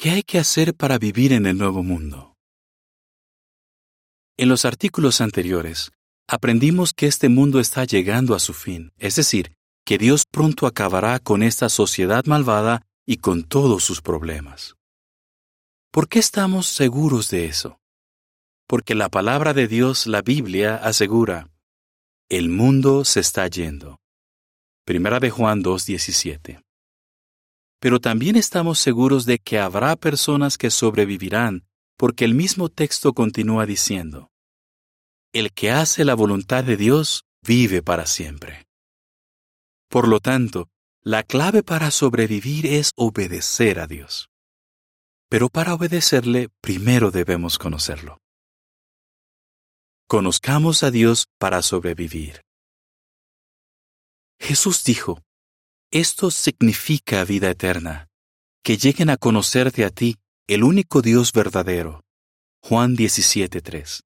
¿Qué hay que hacer para vivir en el nuevo mundo? En los artículos anteriores, aprendimos que este mundo está llegando a su fin, es decir, que Dios pronto acabará con esta sociedad malvada y con todos sus problemas. ¿Por qué estamos seguros de eso? Porque la palabra de Dios, la Biblia, asegura, el mundo se está yendo. Primera de Juan 2.17. Pero también estamos seguros de que habrá personas que sobrevivirán, porque el mismo texto continúa diciendo, El que hace la voluntad de Dios vive para siempre. Por lo tanto, la clave para sobrevivir es obedecer a Dios. Pero para obedecerle, primero debemos conocerlo. Conozcamos a Dios para sobrevivir. Jesús dijo, Esto significa vida eterna, que lleguen a conocerte a ti, el único Dios verdadero. Juan 17:3.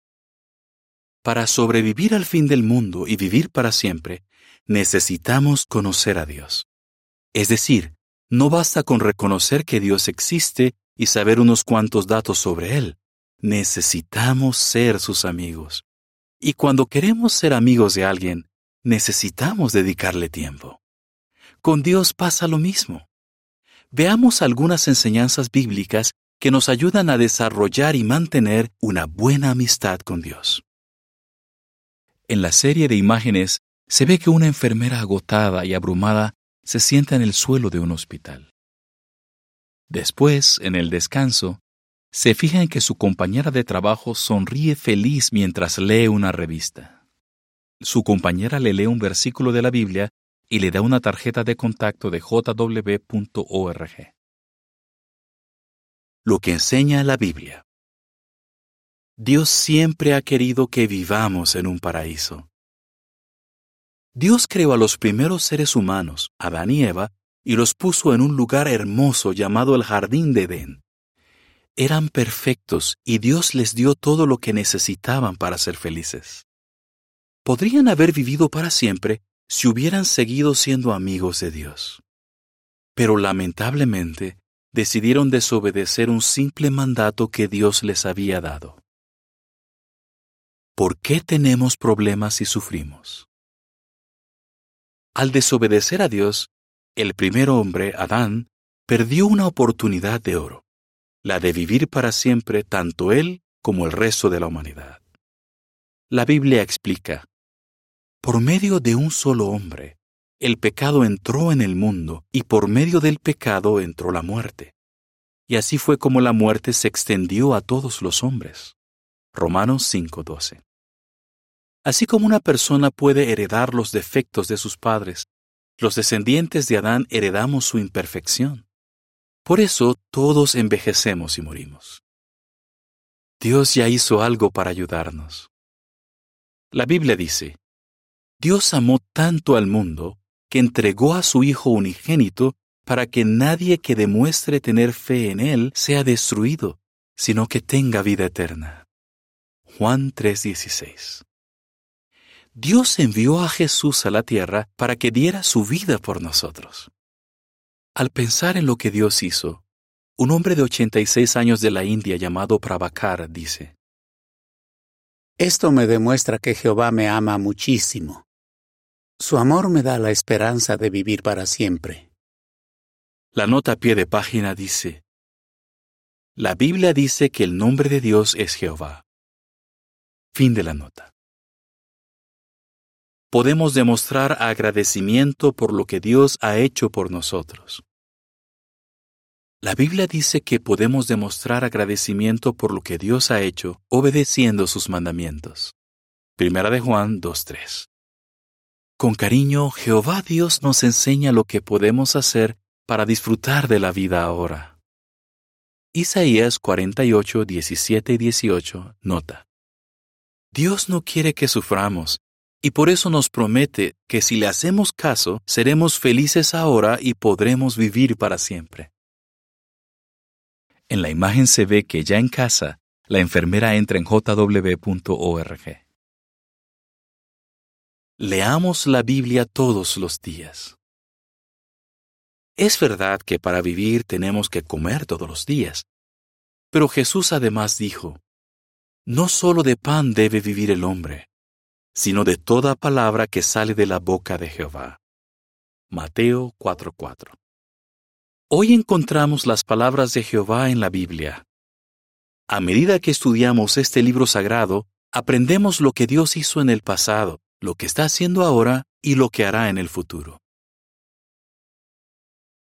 Para sobrevivir al fin del mundo y vivir para siempre, necesitamos conocer a Dios. Es decir, no basta con reconocer que Dios existe y saber unos cuantos datos sobre Él. Necesitamos ser sus amigos. Y cuando queremos ser amigos de alguien, necesitamos dedicarle tiempo. Con Dios pasa lo mismo. Veamos algunas enseñanzas bíblicas que nos ayudan a desarrollar y mantener una buena amistad con Dios. En la serie de imágenes se ve que una enfermera agotada y abrumada se sienta en el suelo de un hospital. Después, en el descanso, se fija en que su compañera de trabajo sonríe feliz mientras lee una revista. Su compañera le lee un versículo de la Biblia y le da una tarjeta de contacto de jw.org. Lo que enseña la Biblia. Dios siempre ha querido que vivamos en un paraíso. Dios creó a los primeros seres humanos, Adán y Eva, y los puso en un lugar hermoso llamado el Jardín de Edén eran perfectos y Dios les dio todo lo que necesitaban para ser felices. Podrían haber vivido para siempre si hubieran seguido siendo amigos de Dios. Pero lamentablemente decidieron desobedecer un simple mandato que Dios les había dado. ¿Por qué tenemos problemas y sufrimos? Al desobedecer a Dios, el primer hombre, Adán, perdió una oportunidad de oro la de vivir para siempre tanto él como el resto de la humanidad. La Biblia explica, por medio de un solo hombre, el pecado entró en el mundo y por medio del pecado entró la muerte. Y así fue como la muerte se extendió a todos los hombres. Romanos 5:12. Así como una persona puede heredar los defectos de sus padres, los descendientes de Adán heredamos su imperfección. Por eso todos envejecemos y morimos. Dios ya hizo algo para ayudarnos. La Biblia dice, Dios amó tanto al mundo que entregó a su Hijo unigénito para que nadie que demuestre tener fe en Él sea destruido, sino que tenga vida eterna. Juan 3:16 Dios envió a Jesús a la tierra para que diera su vida por nosotros. Al pensar en lo que Dios hizo, un hombre de 86 años de la India llamado Prabhakar dice, Esto me demuestra que Jehová me ama muchísimo. Su amor me da la esperanza de vivir para siempre. La nota a pie de página dice, La Biblia dice que el nombre de Dios es Jehová. Fin de la nota podemos demostrar agradecimiento por lo que Dios ha hecho por nosotros. La Biblia dice que podemos demostrar agradecimiento por lo que Dios ha hecho obedeciendo sus mandamientos. Primera de Juan 2.3. Con cariño, Jehová Dios nos enseña lo que podemos hacer para disfrutar de la vida ahora. Isaías 48, 17 y 18 nota. Dios no quiere que suframos, y por eso nos promete que si le hacemos caso, seremos felices ahora y podremos vivir para siempre. En la imagen se ve que ya en casa, la enfermera entra en jw.org. Leamos la Biblia todos los días. Es verdad que para vivir tenemos que comer todos los días. Pero Jesús además dijo, No solo de pan debe vivir el hombre, sino de toda palabra que sale de la boca de Jehová. Mateo 4:4 Hoy encontramos las palabras de Jehová en la Biblia. A medida que estudiamos este libro sagrado, aprendemos lo que Dios hizo en el pasado, lo que está haciendo ahora y lo que hará en el futuro.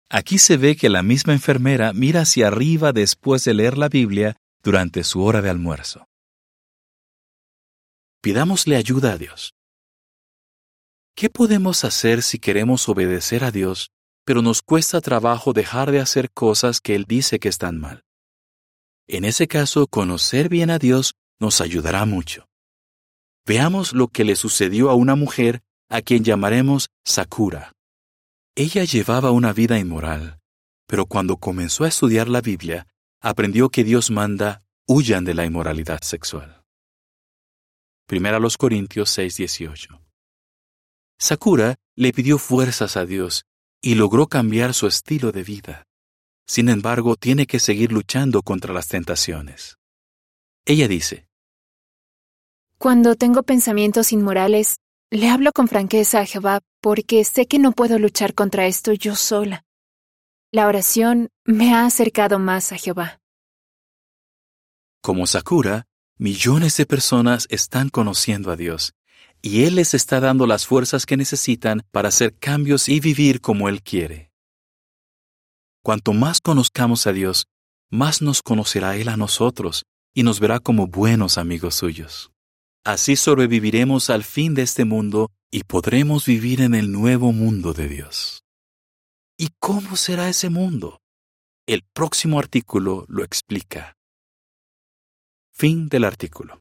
Aquí se ve que la misma enfermera mira hacia arriba después de leer la Biblia durante su hora de almuerzo. Pidámosle ayuda a Dios. ¿Qué podemos hacer si queremos obedecer a Dios, pero nos cuesta trabajo dejar de hacer cosas que Él dice que están mal? En ese caso, conocer bien a Dios nos ayudará mucho. Veamos lo que le sucedió a una mujer a quien llamaremos Sakura. Ella llevaba una vida inmoral, pero cuando comenzó a estudiar la Biblia, aprendió que Dios manda huyan de la inmoralidad sexual. Primera los Corintios 6:18. Sakura le pidió fuerzas a Dios y logró cambiar su estilo de vida. Sin embargo, tiene que seguir luchando contra las tentaciones. Ella dice, Cuando tengo pensamientos inmorales, le hablo con franqueza a Jehová porque sé que no puedo luchar contra esto yo sola. La oración me ha acercado más a Jehová. Como Sakura, millones de personas están conociendo a Dios, y Él les está dando las fuerzas que necesitan para hacer cambios y vivir como Él quiere. Cuanto más conozcamos a Dios, más nos conocerá Él a nosotros y nos verá como buenos amigos suyos. Así sobreviviremos al fin de este mundo y podremos vivir en el nuevo mundo de Dios. ¿Y cómo será ese mundo? El próximo artículo lo explica. Fin del artículo.